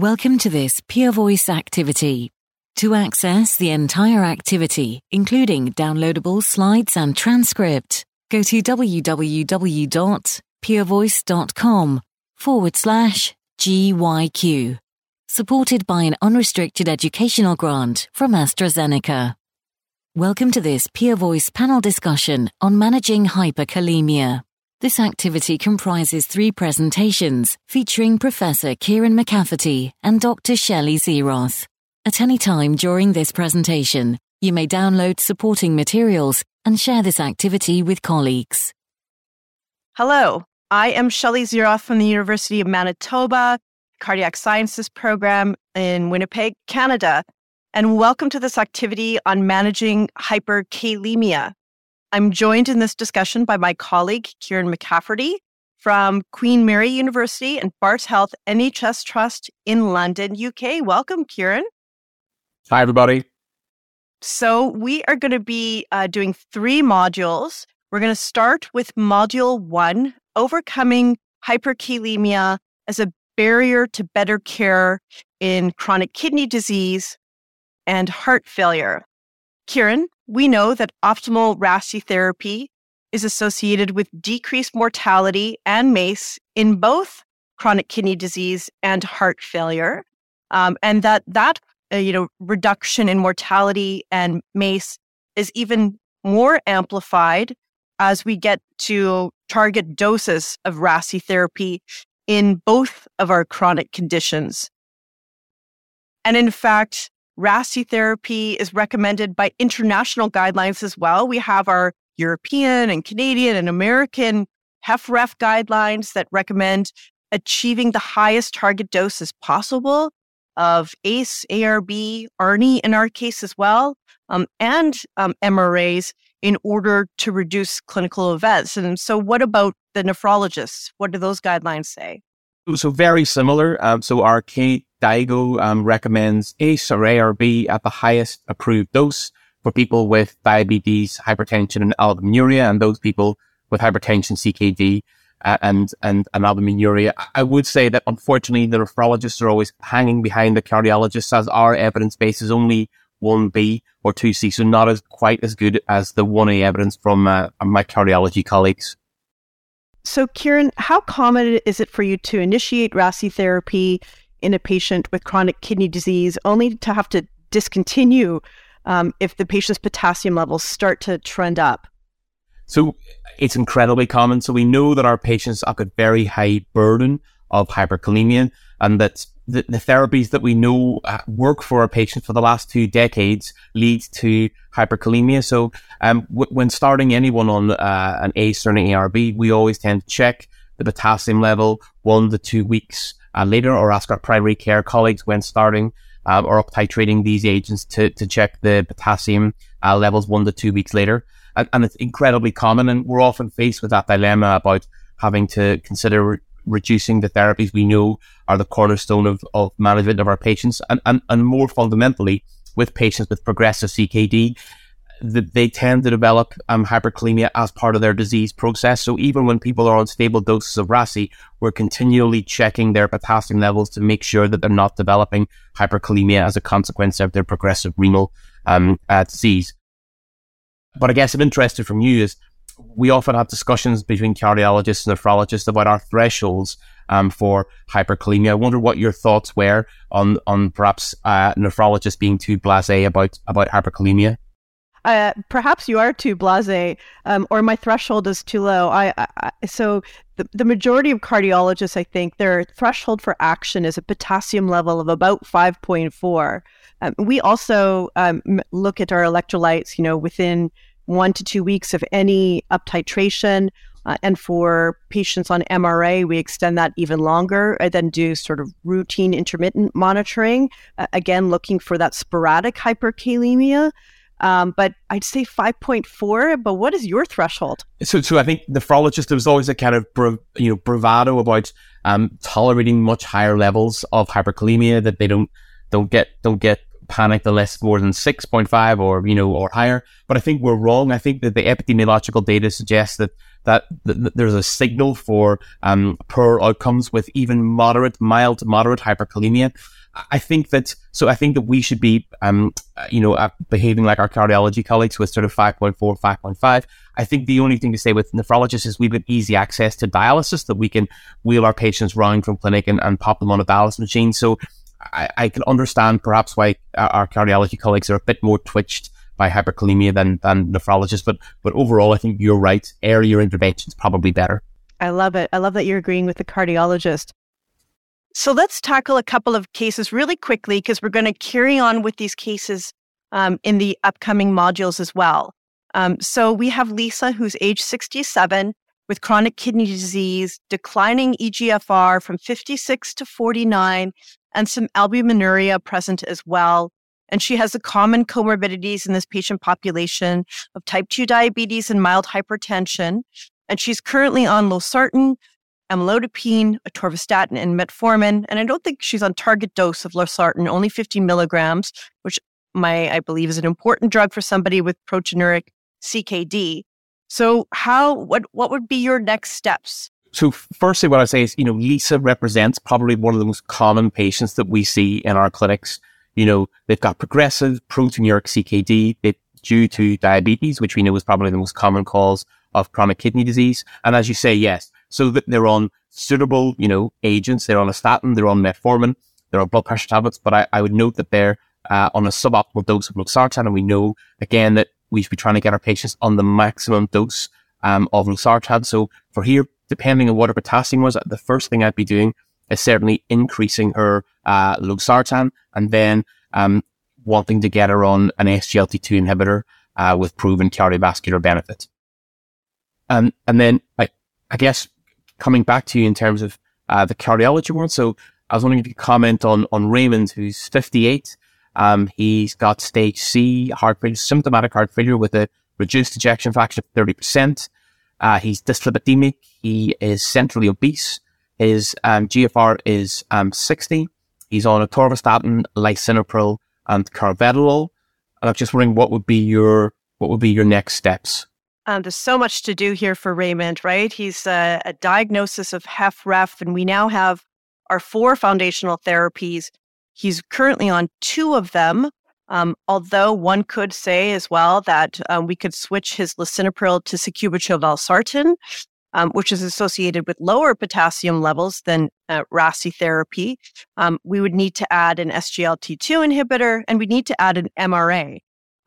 Welcome to this Peer Voice activity. To access the entire activity, including downloadable slides and transcript, go to www.peervoice.com forward slash GYQ. Supported by an unrestricted educational grant from AstraZeneca. Welcome to this Peer Voice panel discussion on managing hyperkalemia. This activity comprises three presentations featuring Professor Kieran McCafferty and Dr. Shelley Zieroth. At any time during this presentation, you may download supporting materials and share this activity with colleagues. Hello, I am Shelley Zieroth from the University of Manitoba, Cardiac Sciences program in Winnipeg, Canada, and welcome to this activity on managing hyperkalemia. I'm joined in this discussion by my colleague, Kieran McCafferty from Queen Mary University and Bart Health NHS Trust in London, UK. Welcome, Kieran. Hi, everybody. So, we are going to be uh, doing three modules. We're going to start with module one overcoming hyperkalemia as a barrier to better care in chronic kidney disease and heart failure. Kieran, we know that optimal RASI therapy is associated with decreased mortality and MACE in both chronic kidney disease and heart failure, um, and that that uh, you know reduction in mortality and MACE is even more amplified as we get to target doses of RASI therapy in both of our chronic conditions. And in fact, RASI therapy is recommended by international guidelines as well. We have our European and Canadian and American HFrEF guidelines that recommend achieving the highest target doses possible of ACE, ARB, ARNI in our case as well, um, and um, MRAs in order to reduce clinical events. And so, what about the nephrologists? What do those guidelines say? So, very similar. Um, so, our K KDIGO um, recommends ACE or ARB at the highest approved dose for people with diabetes, hypertension, and albuminuria, and those people with hypertension, CKD, uh, and, and, and albuminuria. I would say that unfortunately the nephrologists are always hanging behind the cardiologists as our evidence base is only 1B or 2C, so not as quite as good as the 1A evidence from uh, my cardiology colleagues. So, Kieran, how common is it for you to initiate RASI therapy in a patient with chronic kidney disease, only to have to discontinue um, if the patient's potassium levels start to trend up? So it's incredibly common. So we know that our patients have a very high burden of hyperkalemia and that the, the, therapies that we know uh, work for our patients for the last two decades lead to hyperkalemia. So um, w- when starting anyone on uh, an ACE or an ARB, we always tend to check the potassium level one to two weeks uh, later or ask our primary care colleagues when starting um, or up titrating these agents to, to check the potassium uh, levels one to two weeks later. And, and, it's incredibly common. And we're often faced with that dilemma about having to consider re- reducing the therapies we know are the cornerstone of, of management of our patients. And, and, and more fundamentally, with patients with progressive CKD, they tend to develop um, hyperkalemia as part of their disease process. So even when people are on stable doses of RASI, we're continually checking their potassium levels to make sure that they're not developing hyperkalemia as a consequence of their progressive renal um, uh, disease. But I guess I'm interested from you is we often have discussions between cardiologists and nephrologists about our thresholds um, for hyperkalemia. I wonder what your thoughts were on on perhaps uh, nephrologists being too blasé about about hyperkalemia uh, perhaps you are too blasé, um, or my threshold is too low. I, I so the, the majority of cardiologists, I think, their threshold for action is a potassium level of about five point four. Um, we also um, look at our electrolytes, you know, within one to two weeks of any up titration. Uh, and for patients on MRA, we extend that even longer and then do sort of routine intermittent monitoring, uh, again, looking for that sporadic hyperkalemia. Um, but I'd say 5.4. But what is your threshold? So, so I think nephrologist, there was always a kind of, you know, bravado about um, tolerating much higher levels of hyperkalemia that they don't, don't get, don't get panicked unless more than 6.5 or, you know, or higher. But I think we're wrong. I think that the epidemiological data suggests that that, there's a signal for um, poor outcomes with even moderate, mild moderate hyperkalemia. I think that, so I think that we should be, um, you know, uh, behaving like our cardiology colleagues with sort of 5.4, 5.5. I think the only thing to say with nephrologists is we've got easy access to dialysis that we can wheel our patients round from clinic and, and pop them on a dialysis machine. So I, I can understand perhaps why our cardiology colleagues are a bit more twitched by hyperkalemia than, than nephrologists. But, but overall, I think you're right. Earlier intervention is probably better. I love it. I love that you're agreeing with the cardiologist. So let's tackle a couple of cases really quickly because we're going to carry on with these cases um, in the upcoming modules as well. Um, so we have Lisa, who's age 67 with chronic kidney disease, declining EGFR from 56 to 49, and some albuminuria present as well. And she has the common comorbidities in this patient population of type 2 diabetes and mild hypertension. And she's currently on losartan, amlodipine, atorvastatin, and metformin. And I don't think she's on target dose of losartan, only 50 milligrams, which my I believe is an important drug for somebody with proteinuria CKD. So how what what would be your next steps? So firstly, what I say is, you know, Lisa represents probably one of the most common patients that we see in our clinics. You know, they've got progressive proteinuric CKD due to diabetes, which we know is probably the most common cause of chronic kidney disease. And as you say, yes, so that they're on suitable, you know, agents. They're on a statin, they're on metformin, they're on blood pressure tablets. But I, I would note that they're uh, on a suboptimal dose of losartan, and we know again that we should be trying to get our patients on the maximum dose um, of losartan. So for here, depending on what her potassium was, the first thing I'd be doing is certainly increasing her uh, losartan, and then um, wanting to get her on an SGLT2 inhibitor uh, with proven cardiovascular benefit. Um, and then I, I guess coming back to you in terms of uh, the cardiology world. So I was wondering if you could comment on on Raymond, who's 58. Um, he's got stage C heart failure, symptomatic heart failure with a reduced ejection fraction of 30%. Uh, he's dyslipidemic. He is centrally obese. His um, GFR is um, 60. He's on atorvastatin, lisinopril, and carvedilol. And I'm just wondering what would be your what would be your next steps? Um, there's so much to do here for Raymond, right? He's uh, a diagnosis of HFrEF, and we now have our four foundational therapies. He's currently on two of them, um, although one could say as well that um, we could switch his lisinopril to sacubitril valsartan, um, which is associated with lower potassium levels than uh, RASI therapy. Um, we would need to add an SGLT2 inhibitor, and we need to add an MRA.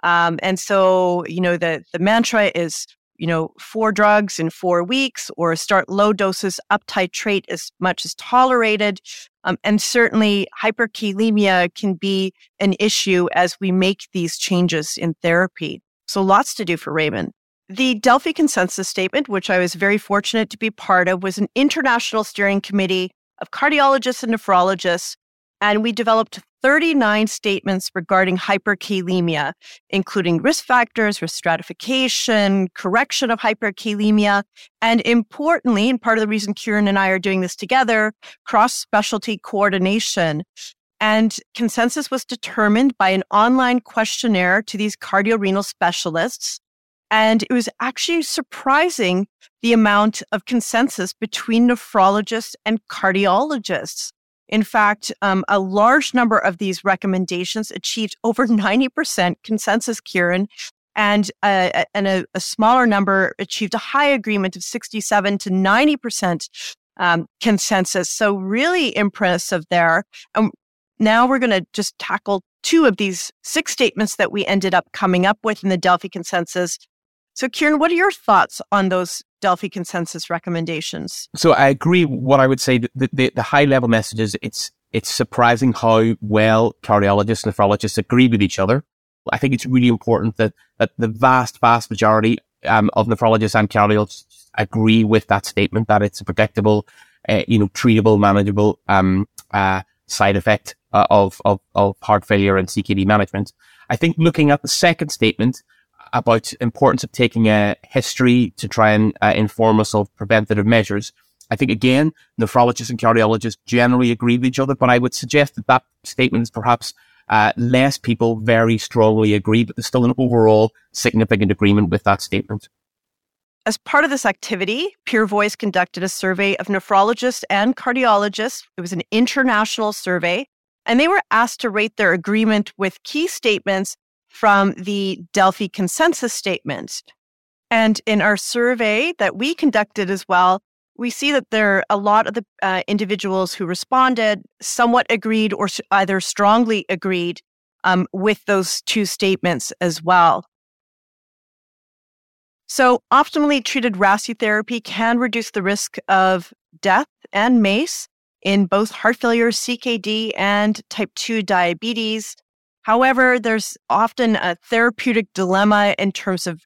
Um, and so, you know, the, the mantra is, you know, four drugs in four weeks or start low doses, up titrate as much as tolerated. Um, and certainly hyperkalemia can be an issue as we make these changes in therapy. So lots to do for Raymond. The Delphi consensus statement, which I was very fortunate to be part of, was an international steering committee of cardiologists and nephrologists. And we developed 39 statements regarding hyperkalemia, including risk factors, risk stratification, correction of hyperkalemia, and importantly, and part of the reason Kieran and I are doing this together, cross specialty coordination. And consensus was determined by an online questionnaire to these cardiorenal specialists. And it was actually surprising the amount of consensus between nephrologists and cardiologists. In fact, um, a large number of these recommendations achieved over 90% consensus, Kieran, and, uh, and a, a, smaller number achieved a high agreement of 67 to 90% um, consensus. So, really impressive there. And now we're going to just tackle two of these six statements that we ended up coming up with in the Delphi consensus. So, Kieran, what are your thoughts on those Delphi consensus recommendations? So I agree. What I would say, the, the, the high level message is it's, it's surprising how well cardiologists and nephrologists agree with each other. I think it's really important that, that the vast, vast majority um, of nephrologists and cardiologists agree with that statement that it's a predictable, uh, you know, treatable, manageable um, uh, side effect uh, of, of, of heart failure and CKD management. I think looking at the second statement, about importance of taking a history to try and uh, inform us of preventative measures. I think again, nephrologists and cardiologists generally agree with each other, but I would suggest that that statement is perhaps uh, less people very strongly agree, but there's still an overall significant agreement with that statement. As part of this activity, Peer Voice conducted a survey of nephrologists and cardiologists. It was an international survey, and they were asked to rate their agreement with key statements from the Delphi consensus statement. And in our survey that we conducted as well, we see that there are a lot of the uh, individuals who responded somewhat agreed or either strongly agreed um, with those two statements as well. So, optimally treated RASI therapy can reduce the risk of death and MACE in both heart failure, CKD, and type 2 diabetes. However, there's often a therapeutic dilemma in terms of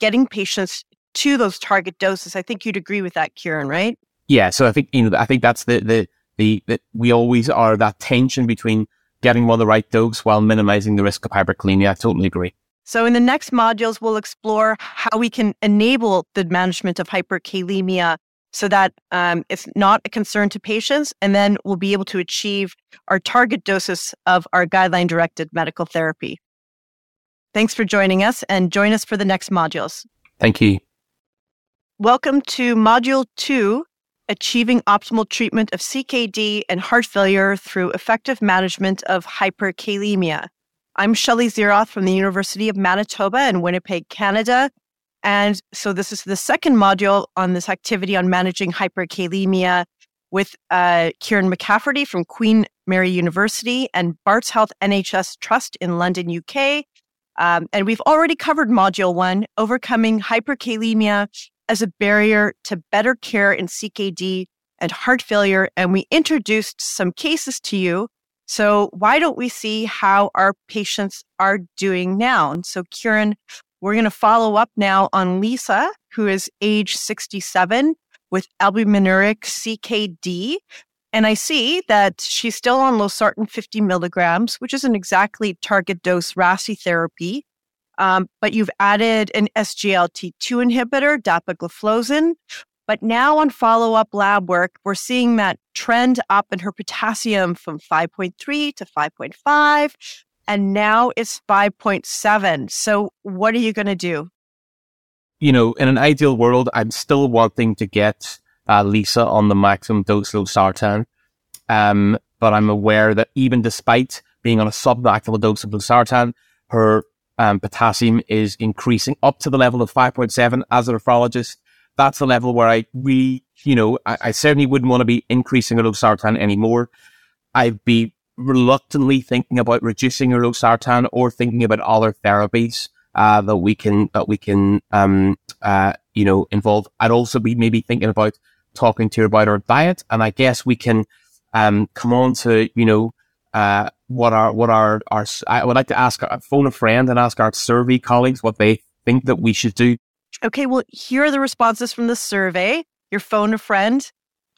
getting patients to those target doses. I think you'd agree with that, Kieran, right? Yeah. So I think you know I think that's the the the that we always are that tension between getting one of the right dose while minimizing the risk of hyperkalemia. I totally agree. So in the next modules, we'll explore how we can enable the management of hyperkalemia so that um, it's not a concern to patients, and then we'll be able to achieve our target doses of our guideline directed medical therapy. Thanks for joining us and join us for the next modules. Thank you. Welcome to Module 2 Achieving Optimal Treatment of CKD and Heart Failure Through Effective Management of Hyperkalemia. I'm Shelley Zieroth from the University of Manitoba in Winnipeg, Canada. And so this is the second module on this activity on managing hyperkalemia with uh, Kieran McCafferty from Queen Mary University and Barts Health NHS Trust in London, UK. Um, and we've already covered module one, overcoming hyperkalemia as a barrier to better care in CKD and heart failure. And we introduced some cases to you. So why don't we see how our patients are doing now? And so, Kieran, we're going to follow up now on Lisa, who is age 67 with albuminuric CKD. And I see that she's still on losartan 50 milligrams, which isn't exactly target dose RASI therapy. Um, but you've added an SGLT2 inhibitor, dapagliflozin. But now on follow up lab work, we're seeing that trend up in her potassium from 5.3 to 5.5, and now it's 5.7. So, what are you going to do? You know, in an ideal world, I'm still wanting to get uh, Lisa on the maximum dose of losartan. Um, but I'm aware that even despite being on a submaximal dose of losartan, her um, potassium is increasing up to the level of 5.7 as a nephrologist. That's the level where I really, you know, I, I certainly wouldn't want to be increasing her losartan anymore. I'd be reluctantly thinking about reducing losartan or thinking about other therapies uh, that we can that we can um, uh, you know involve. I'd also be maybe thinking about talking to her about her diet, and I guess we can um, come on to you know uh, what our what our our I would like to ask uh, phone a friend and ask our survey colleagues what they think that we should do. Okay, well, here are the responses from the survey. Your phone a friend,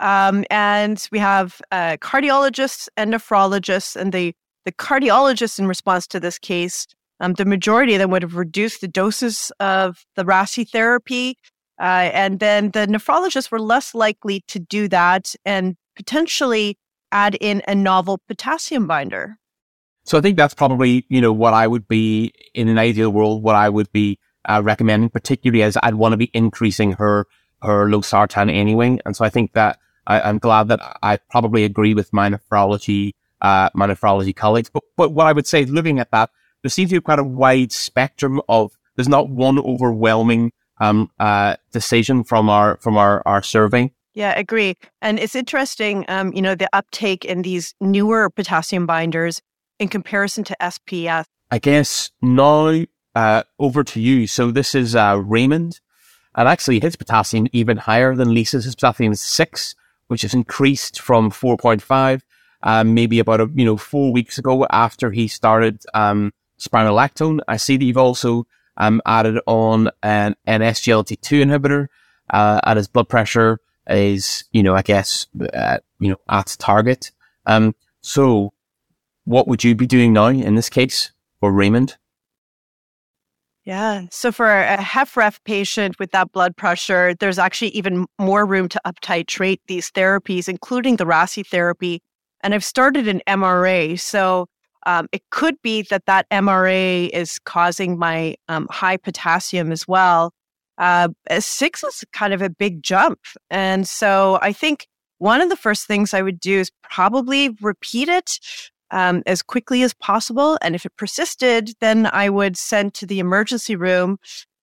um, and we have uh, cardiologists and nephrologists, and the the cardiologists in response to this case, um, the majority of them would have reduced the doses of the RASI therapy, uh, and then the nephrologists were less likely to do that and potentially add in a novel potassium binder. So I think that's probably, you know, what I would be in an ideal world, what I would be uh, recommending, particularly as I'd want to be increasing her, her losartan anyway. And so I think that I, am glad that I probably agree with my nephrology, uh, my nephrology colleagues. But, but what I would say, looking at that, there seems to be quite a wide spectrum of, there's not one overwhelming, um, uh, decision from our, from our, our survey. Yeah, agree. And it's interesting, um, you know, the uptake in these newer potassium binders in comparison to SPS. I guess now uh, over to you. So this is uh, Raymond, and actually his potassium even higher than Lisa's. His potassium is six, which has increased from four point five. Um, maybe about a, you know four weeks ago after he started um, spironolactone. I see that you've also um, added on an, an SGLT2 inhibitor, uh, and his blood pressure is, you know, I guess, uh, you know, at target. Um, so what would you be doing now in this case for Raymond? Yeah. So for a HFrEF patient with that blood pressure, there's actually even more room to uptitrate these therapies, including the RASI therapy. And I've started an MRA. So um, it could be that that MRA is causing my um, high potassium as well. Uh, six is kind of a big jump. And so I think one of the first things I would do is probably repeat it um, as quickly as possible. And if it persisted, then I would send to the emergency room.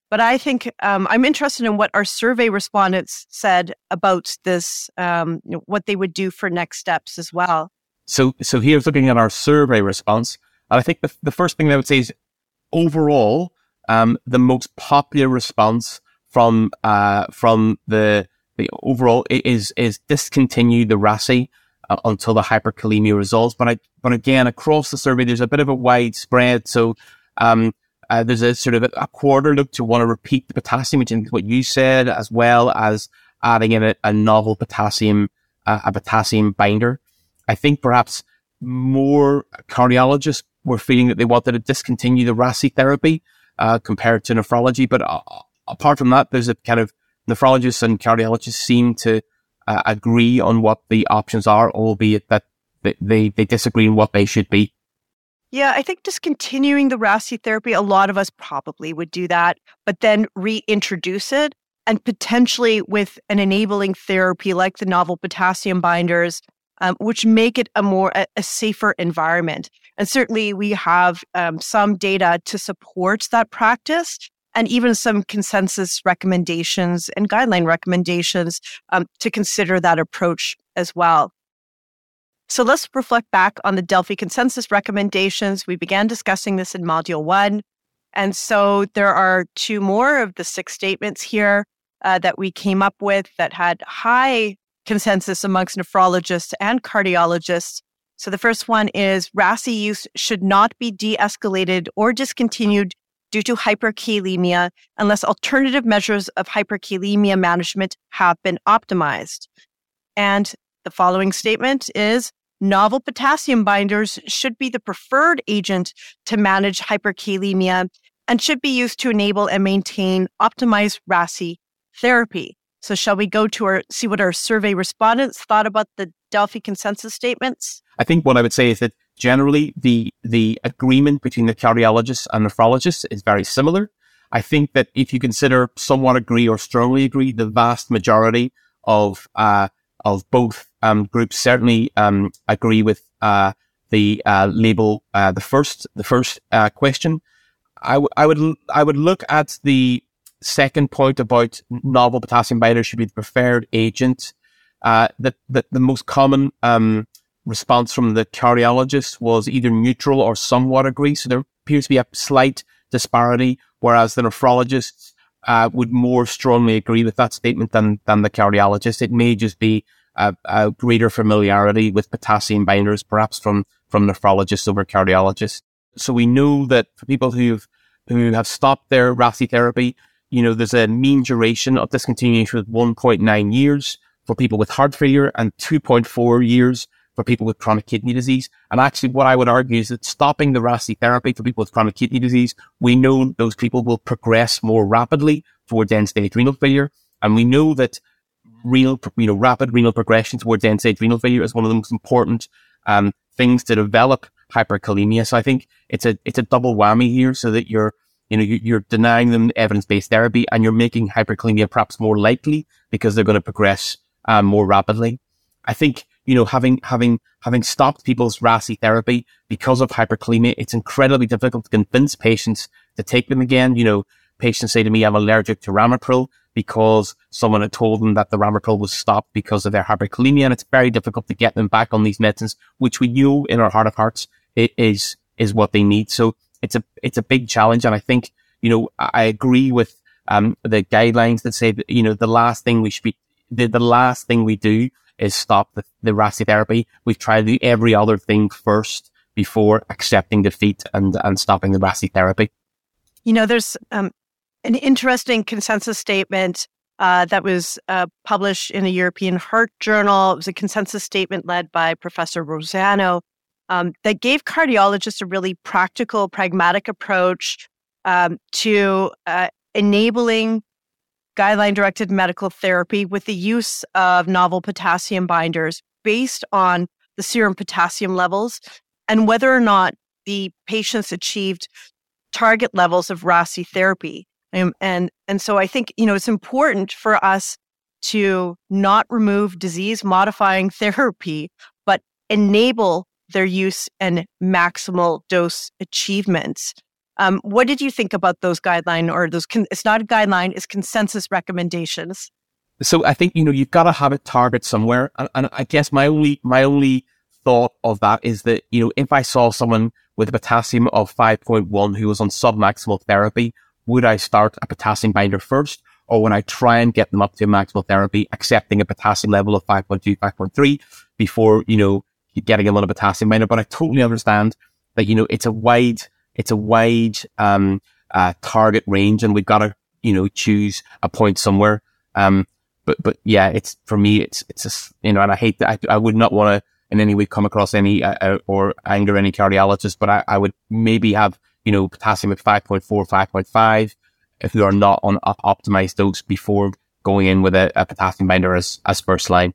But I think um, I'm interested in what our survey respondents said about this, um, you know, what they would do for next steps as well. So, so here's looking at our survey response. And I think the, the first thing that I would say is overall, um, the most popular response from, uh, from the, the overall is, is discontinue the RASI uh, until the hyperkalemia resolves. But I, but again, across the survey, there's a bit of a wide spread. So, um, uh, there's a sort of a, quarter look to want to repeat the potassium, which is what you said, as well as adding in a, a novel potassium, uh, a potassium binder. I think perhaps more cardiologists were feeling that they wanted to discontinue the RASI therapy uh, compared to nephrology. But uh, apart from that, there's a kind of nephrologists and cardiologists seem to uh, agree on what the options are, albeit that they, they disagree on what they should be. Yeah, I think discontinuing the RASI therapy, a lot of us probably would do that, but then reintroduce it and potentially with an enabling therapy like the novel potassium binders um, which make it a more a, a, safer environment. And certainly, we have um, some data to support that practice, and even some consensus recommendations and guideline recommendations um, to consider that approach as well. So let's reflect back on the Delphi consensus recommendations. We began discussing this in Module One. And so there are two more of the six statements here uh, that we came up with that had high consensus amongst nephrologists and cardiologists. So the first one is RASI use should not be de escalated or discontinued due to hyperkalemia unless alternative measures of hyperkalemia management have been optimized. And the following statement is novel potassium binders should be the preferred agent to manage hyperkalemia and should be used to enable and maintain optimized RASI therapy. So shall we go to our see what our survey respondents thought about the Delphi consensus statements? I think what I would say is that generally the the agreement between the cardiologists and nephrologists is very similar. I think that if you consider somewhat agree or strongly agree, the vast majority of uh, of both um, groups certainly um, agree with uh, the uh, label, uh, the first the first uh, question. I, w- I would I would look at the second point about novel potassium binder should be the preferred agent. Uh, that, that the most common um, response from the cardiologist was either neutral or somewhat agree. So there appears to be a slight disparity, whereas the nephrologists uh, would more strongly agree with that statement than than the cardiologist. It may just be a, a greater familiarity with potassium binders, perhaps from from nephrologists over cardiologists. So we know that for people who've who have stopped their RASI therapy, you know, there's a mean duration of discontinuation of 1.9 years for people with heart failure and 2.4 years for people with chronic kidney disease. And actually, what I would argue is that stopping the RASI therapy for people with chronic kidney disease, we know those people will progress more rapidly towards end stage renal failure. And we know that real, you know, rapid renal progression towards end stage renal failure is one of the most important um, things to develop hyperkalemia. So I think it's a it's a double whammy here, so that you're you know, you're denying them evidence-based therapy and you're making hyperkalemia perhaps more likely because they're going to progress um, more rapidly. I think, you know, having, having, having stopped people's RASI therapy because of hyperkalemia, it's incredibly difficult to convince patients to take them again. You know, patients say to me, I'm allergic to Ramipril because someone had told them that the Ramipril was stopped because of their hyperkalemia. And it's very difficult to get them back on these medicines, which we knew in our heart of hearts it is, is what they need. So it's a it's a big challenge, and I think you know I agree with um, the guidelines that say that you know the last thing we should be the, the last thing we do is stop the, the RASI therapy. We try to do every other thing first before accepting defeat and and stopping the RASI therapy. You know, there's um, an interesting consensus statement uh, that was uh, published in a European Heart Journal. It was a consensus statement led by Professor Rosano um, that gave cardiologists a really practical, pragmatic approach um, to uh, enabling guideline directed medical therapy with the use of novel potassium binders based on the serum potassium levels and whether or not the patients achieved target levels of RASI therapy. Um, and, and so I think, you know, it's important for us to not remove disease modifying therapy, but enable their use and maximal dose achievements. Um, what did you think about those guideline or those? Con- it's not a guideline; it's consensus recommendations. So I think you know you've got to have a target somewhere, and, and I guess my only my only thought of that is that you know if I saw someone with a potassium of five point one who was on submaximal therapy, would I start a potassium binder first, or would I try and get them up to maximal therapy, accepting a potassium level of 5.2, 5.3 before you know getting a little potassium binder? But I totally understand that you know it's a wide it's a wide um, uh, target range, and we've got to you know choose a point somewhere. Um, but but yeah, it's for me, it's it's just you know, and I hate that. I, I would not want to in any way come across any uh, uh, or anger any cardiologist, but I, I would maybe have you know potassium at 5.4, 5.5 if we are not on optimized dose before going in with a, a potassium binder as as first line.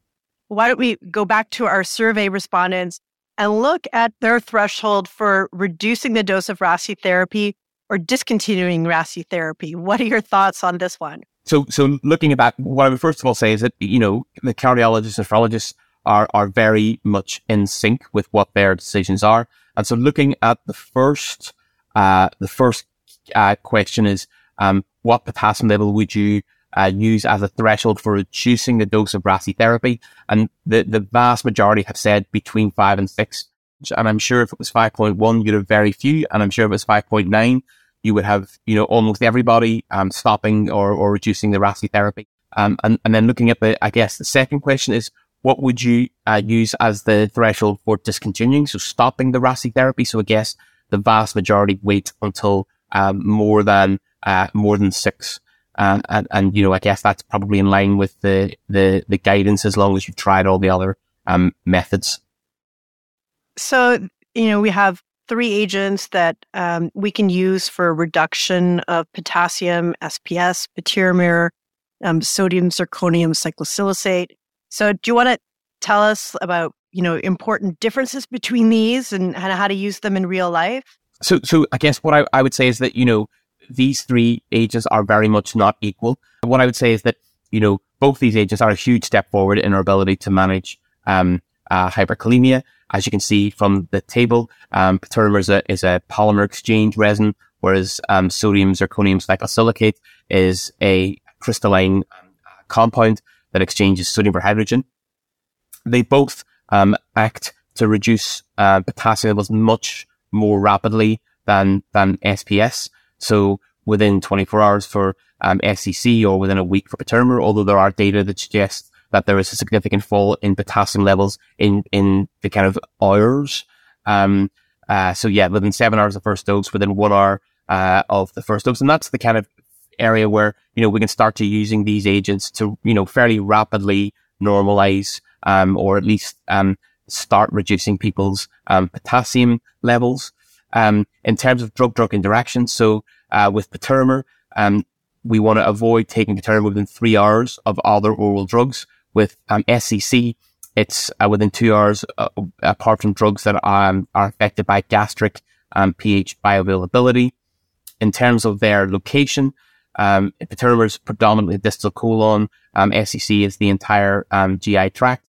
Why don't we go back to our survey respondents and look at their threshold for reducing the dose of RASI therapy or discontinuing RASI therapy. What are your thoughts on this one? So, so looking that, what I would first of all say is that, you know, the cardiologists and nephrologists are, are very much in sync with what their decisions are. And so looking at the first, uh, the first, uh, question is, um, what potassium level would you uh, use as a threshold for reducing the dose of RASI therapy. And the, the vast majority have said between five and six. And I'm sure if it was 5.1, you'd have very few. And I'm sure if it was 5.9, you would have, you know, almost everybody, um, stopping or, or reducing the RASI therapy. Um, and, and then looking at the, I guess the second question is, what would you uh, use as the threshold for discontinuing? So stopping the RASI therapy. So I guess the vast majority wait until, um, more than, uh, more than six. And, and, and, you know, I guess that's probably in line with the, the, the guidance as long as you've tried all the other, um, methods. So, you know, we have three agents that um, we can use for reduction of potassium, SPS, patiromer, um, sodium zirconium cyclosilicate. So, do you want to tell us about you know important differences between these and how to use them in real life? So, so I guess what I, I would say is that you know these three agents are very much not equal. What I would say is that, you know, both these agents are a huge step forward in our ability to manage um, uh, hyperkalemia. As you can see from the table, um, is a, is a polymer exchange resin, whereas um, sodium zirconium cyclosilicate is a crystalline um, compound that exchanges sodium for hydrogen. They both um, act to reduce uh, potassium levels much more rapidly than than SPS. So within 24 hours for um, SCC or within a week for patiromer, although there are data that suggests that there is a significant fall in potassium levels in, in the kind of hours. Um, uh, so yeah, within seven hours of first dose, within one hour, uh, of the first dose. And that's the kind of area where, you know, we can start to using these agents to, you know, fairly rapidly normalize, um, or at least, um, start reducing people's, um, potassium levels um, in terms of drug-drug interactions. So uh, with patiromer, um, we want to avoid taking patiromer within three hours of other oral drugs. With um, SCC, it's uh, within two hours, uh, apart from drugs that um, are affected by gastric um, pH bioavailability. In terms of their location, um, is predominantly distal colon. Um, SCC is the entire um, GI tract.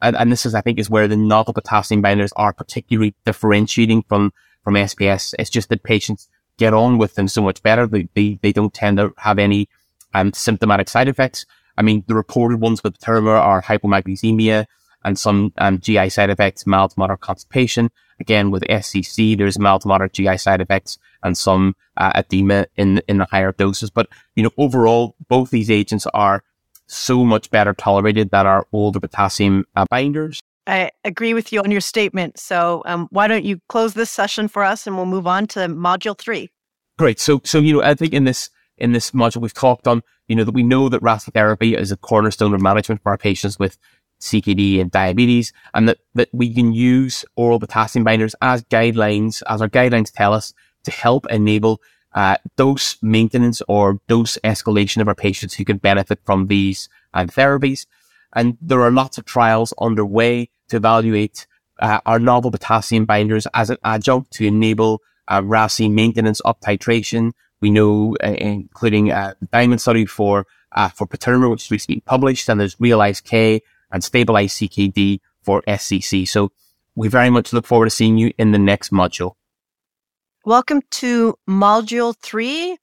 And, and, this is, I think, is where the novel potassium binders are particularly differentiating from from SPS. It's just that patients get on with them so much better. They, they, they don't tend to have any um, symptomatic side effects. I mean, the reported ones with patiromer are hypomagnesemia and some um, GI side effects, mild to moderate constipation. Again, with SCC, there's mild to moderate GI side effects and some uh, edema in in the higher doses. But you know, overall, both these agents are so much better tolerated than our older potassium uh, binders. I agree with you on your statement. So, um, why don't you close this session for us, and we'll move on to module three. Great. So, so you know, I think in this in this module we've talked on, you know, that we know that RASI therapy is a cornerstone of management for our patients with CKD and diabetes, and that that we can use oral potassium binders as guidelines, as our guidelines tell us, to help enable uh, dose maintenance or dose escalation of our patients who can benefit from these um, therapies. And there are lots of trials underway to evaluate uh, our novel potassium binders as an adjunct to enable uh, RASI maintenance up titration. We know, uh, including a diamond study for uh, for patiromer, which is recently published, and there's Realize K and Stabilize CKD for SCC. So we very much look forward to seeing you in the next module. Welcome to Module 3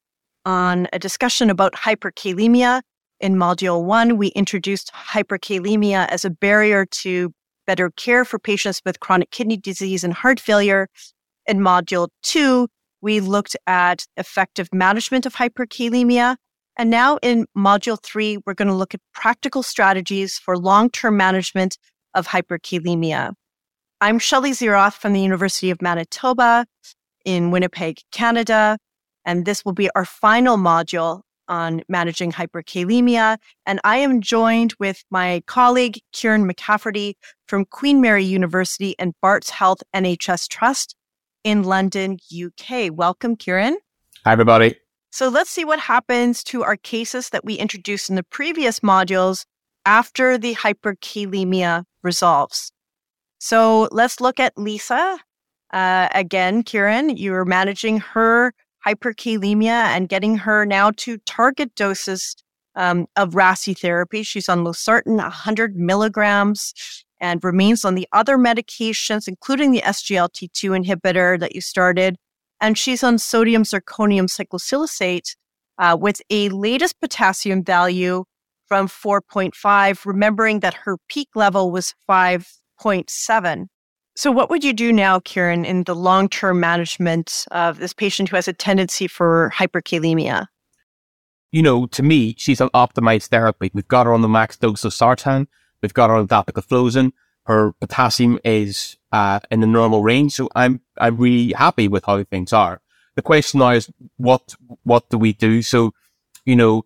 on a discussion about hyperkalemia. In Module 1, we introduced hyperkalemia as a barrier to better care for patients with chronic kidney disease and heart failure. In Module 2, we looked at effective management of hyperkalemia. And now in Module 3, we're going to look at practical strategies for long term management of hyperkalemia. I'm Shelley Zieroth from the University of Manitoba in Winnipeg, Canada. And this will be our final module on managing hyperkalemia. And I am joined with my colleague, Kieran McCafferty from Queen Mary University and Barts Health NHS Trust in London, UK. Welcome, Kieran. Hi, everybody. So let's see what happens to our cases that we introduced in the previous modules after the hyperkalemia resolves. So let's look at Lisa. Uh, again, Kieran, you're managing her hyperkalemia and getting her now to target doses um, of RASI therapy. She's on losartan, 100 milligrams, and remains on the other medications, including the SGLT2 inhibitor that you started. And she's on sodium zirconium cyclosilicate uh, with a latest potassium value from 4.5, remembering that her peak level was 5 0.7. So, what would you do now, Kieran, in the long term management of this patient who has a tendency for hyperkalemia? You know, to me, she's an optimized therapy. We've got her on the max dose of sartan. We've got her on dapagliflozin. Her potassium is uh, in the normal range. So I'm, I'm really happy with how things are. The question now is what, what do we do? So, you know,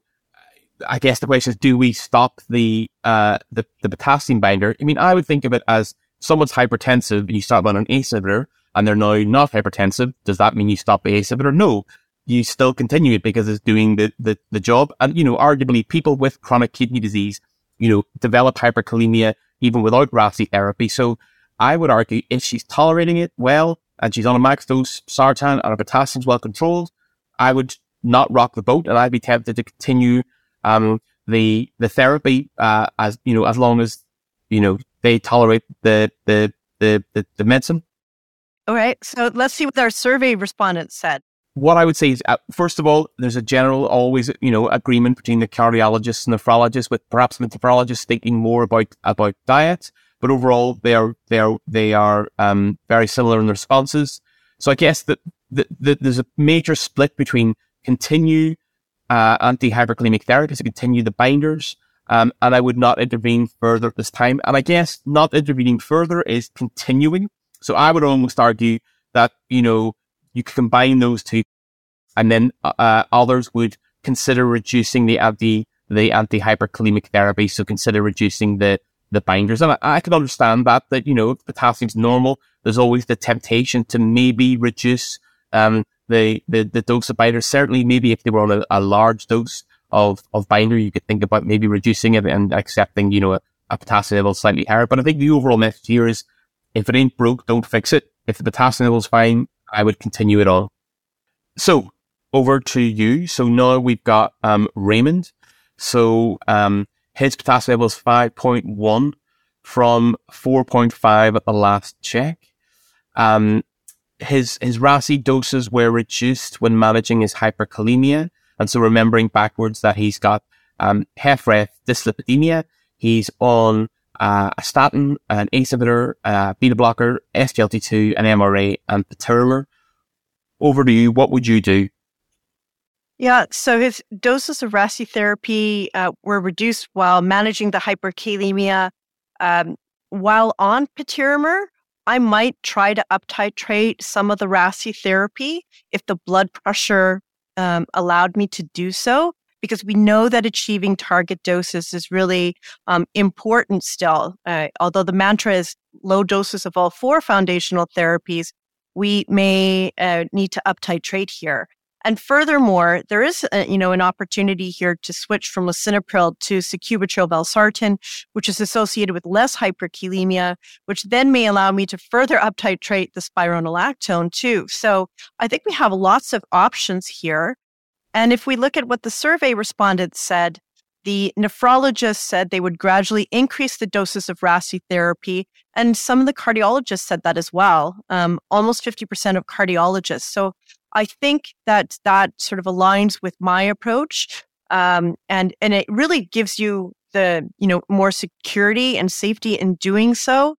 I guess the question is, do we stop the, uh, the, the potassium binder? I mean, I would think of it as someone's hypertensive and you start on an ACE inhibitor and they're now not hypertensive. Does that mean you stop the ACE inhibitor? No. You still continue it because it's doing the, the, the job. And, you know, arguably people with chronic kidney disease, you know, develop hyperkalemia even without RASI therapy. So I would argue if she's tolerating it well and she's on a max dose sartan and her potassium's well controlled, I would not rock the boat and I'd be tempted to continue um, the the therapy uh, as you know as long as you know they tolerate the the the the, the medicine. All right. So let's see what our survey respondents said. What I would say is, uh, first of all, there's a general always, you know, agreement between the cardiologists and nephrologists, with perhaps the nephrologists thinking more about about diet, but overall they are they are they are um, very similar in the responses. So I guess that the, the, there's a major split between continue uh, anti-hyperkalemic therapy to continue the binders. Um, and I would not intervene further at this time. And I guess not intervening further is continuing. So I would almost argue that, you know, you combine those two and then, uh, uh others would consider reducing the anti, the anti-hyperkalemic therapy. So consider reducing the, the binders. And I, I can understand that, that, you know, if potassium's normal, there's always the temptation to maybe reduce, um, the, the, the dose of binder. Certainly, maybe if they were on a, a, large dose of, of binder, you could think about maybe reducing it and accepting, you know, a, a potassium level slightly higher. But I think the overall message here is if it ain't broke, don't fix it. If the potassium level is fine, I would continue it on. So over to you. So now we've got, um, Raymond. So, um, his potassium level is 5.1 from 4.5 at the last check. Um, his his RASI doses were reduced when managing his hyperkalemia, and so remembering backwards that he's got um, dyslipidemia, he's on uh, a statin, an ACE inhibitor, uh, beta blocker, SGLT2, an MRA, and patiromer. Over to you. What would you do? Yeah, so his doses of RASI therapy uh, were reduced while managing the hyperkalemia. Um, while on patiromer, I might try to uptitrate some of the RASI therapy if the blood pressure um, allowed me to do so, because we know that achieving target doses is really um, important still. Uh, although the mantra is low doses of all four foundational therapies, we may uh, need to uptitrate here. And furthermore, there is, a, you know, an opportunity here to switch from lisinopril to sacubitril valsartan, which is associated with less hyperkalemia, which then may allow me to further uptitrate the spironolactone too. So I think we have lots of options here. And if we look at what the survey respondents said, the nephrologists said they would gradually increase the doses of RASI therapy. And some of the cardiologists said that as well, um, almost 50% of cardiologists. So I think that that sort of aligns with my approach. Um, and, and it really gives you the, you know, more security and safety in doing so.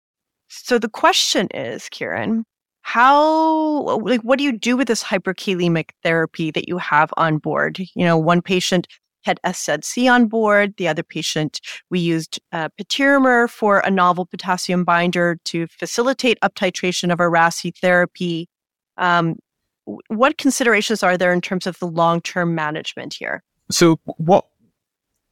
So the question is, Kieran, how, like, what do you do with this hyperkalemic therapy that you have on board? You know, one patient had SZC on board. The other patient, we used uh, for a novel potassium binder to facilitate uptitration of our RASI therapy. Um, what considerations are there in terms of the long term management here? So, what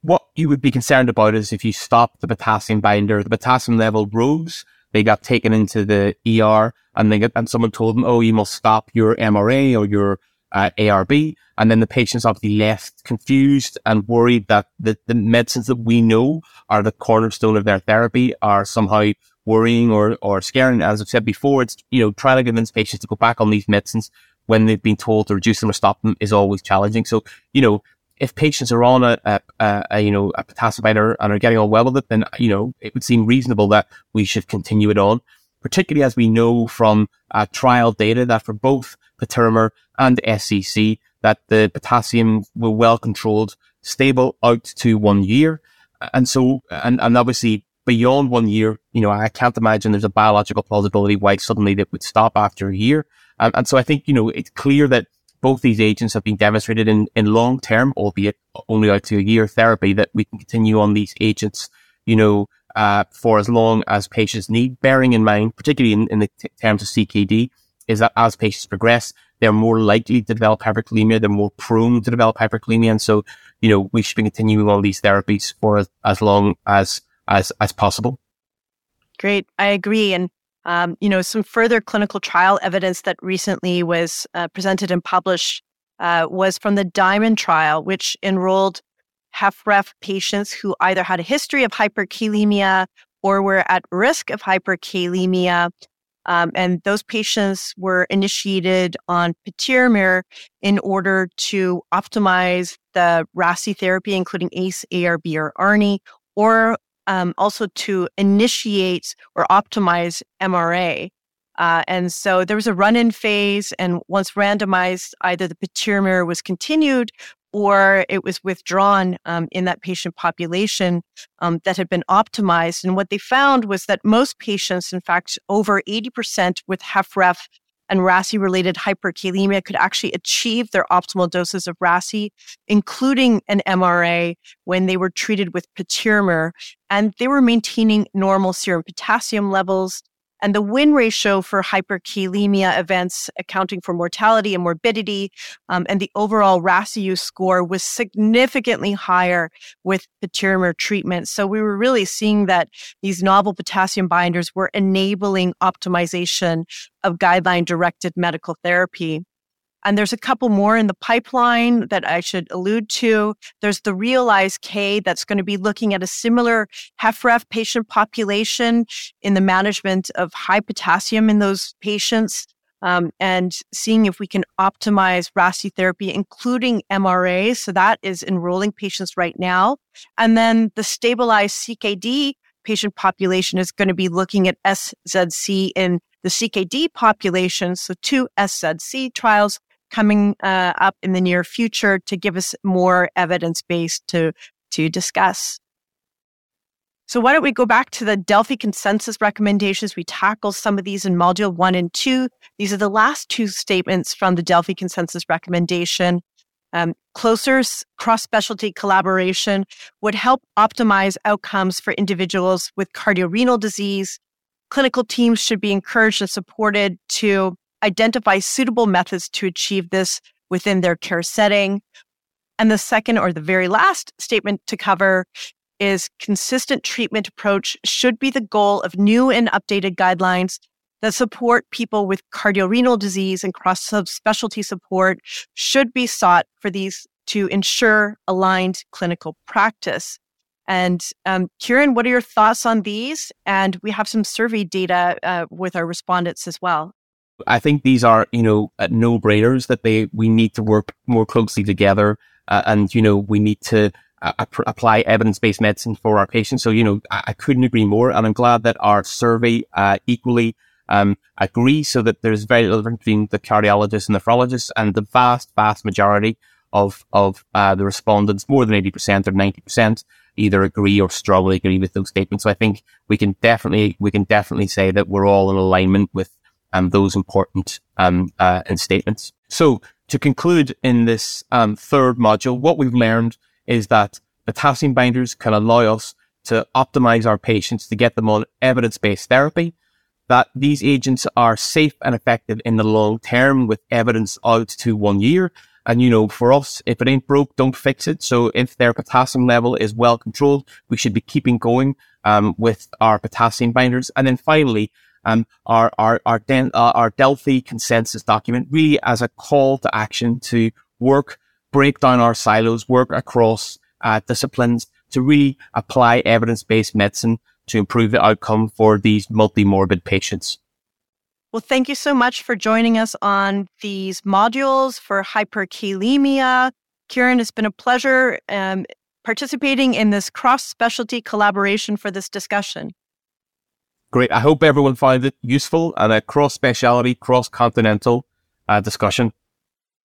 what you would be concerned about is if you stop the potassium binder, the potassium level rose, they got taken into the ER, and they get, and someone told them, "Oh, you must stop your MRA or your uh, ARB," and then the patients obviously left confused and worried that the, the medicines that we know are the cornerstone of their therapy are somehow worrying or or scaring. As I've said before, it's you know trying to convince patients to go back on these medicines when they've been told to reduce them or stop them is always challenging. So, you know, if patients are on a, a, a, a you know, a potassium and are getting on well with it, then, you know, it would seem reasonable that we should continue it on, particularly as we know from uh, trial data that for both patiromer and SZC, that the potassium were well controlled, stable out to one year. And so, and, and obviously beyond one year, you know, I can't imagine there's a biological plausibility why suddenly it would stop after a year. Um, and so I think, you know, it's clear that both these agents have been demonstrated in, in long term, albeit only out to a year therapy, that we can continue on these agents, you know, uh, for as long as patients need, bearing in mind, particularly in, in the t- terms of CKD, is that as patients progress, they're more likely to develop hyperkalemia, they're more prone to develop hyperkalemia. And so, you know, we should be continuing on these therapies for as, as long as, as, as possible. Great. I agree. And um, you know, some further clinical trial evidence that recently was uh, presented and published uh, was from the Diamond trial, which enrolled HFrEF patients who either had a history of hyperkalemia or were at risk of hyperkalemia. Um, and those patients were initiated on patiromer in order to optimize the RASI therapy, including ACE, ARB, or ARNI, or um, also to initiate or optimize MRA. Uh, and so there was a run in phase, and once randomized, either the patiromer was continued or it was withdrawn um, in that patient population um, that had been optimized. And what they found was that most patients, in fact, over 80% with HFrEF and RASI related hyperkalemia could actually achieve their optimal doses of RASI, including an MRA when they were treated with patiromer. And they were maintaining normal serum potassium levels. And the win ratio for hyperkalemia events accounting for mortality and morbidity um, and the overall RASIU score was significantly higher with patiromer treatment. So we were really seeing that these novel potassium binders were enabling optimization of guideline directed medical therapy. And there's a couple more in the pipeline that I should allude to. There's the Realize K that's going to be looking at a similar HFrEF patient population in the management of high potassium in those patients. Um, and seeing if we can optimize RASI therapy, including MRA. So that is enrolling patients right now. And then the stabilized CKD patient population is going to be looking at SZC in the CKD population. So two SZC trials coming uh, up in the near future to give us more evidence base to to discuss. So why don't we go back to the Delphi consensus recommendations? We tackle some of these in module one and two. These are the last two statements from the Delphi consensus recommendation. Um, closer cross specialty collaboration would help optimize outcomes for individuals with cardiorenal disease. Clinical teams should be encouraged and supported to identify suitable methods to achieve this within their care setting. And the second or the very last statement to cover is consistent treatment approach should be the goal of new and updated guidelines that support people with cardiorenal disease and cross subspecialty support should be sought for these to ensure aligned clinical practice. And um, Kieran, what are your thoughts on these? And we have some survey data uh, with our respondents as well. I think these are, you know, uh, no brainers that they we need to work more closely together, uh, and you know, we need to uh, apply evidence based medicine for our patients. So, you know, I, I, couldn't agree more, and I'm glad that our survey uh, equally um, agree, so that there's very little difference between the cardiologists and nephrologists, and the vast, vast majority of of uh, the respondents, more than eighty percent or ninety percent, either agree or strongly agree with those statements. So I think we can definitely we can definitely say that we're all in alignment with um, those important um, uh, statements. So to conclude in this um, third module, what we've learned is that potassium binders can allow us to optimize our patients to get them on evidence-based therapy, that these agents are safe and effective in the long term with evidence out to one year. And, you know, for us, if it ain't broke, don't fix it. So if their potassium level is well controlled, we should be keeping going, um, with our potassium binders. And then finally, um, our our our, Den- uh, our Delphi consensus document really as a call to action to work, break down our silos, work across uh, disciplines to really apply evidence based medicine to improve the outcome for these multi-morbid patients. Well, thank you so much for joining us on these modules for hyperkalemia. Kieran, it's been a pleasure um, participating in this cross specialty collaboration for this discussion. Great. I hope everyone found it useful and a cross speciality, cross continental uh, discussion.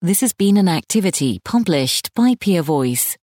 This has been an activity published by Peer Voice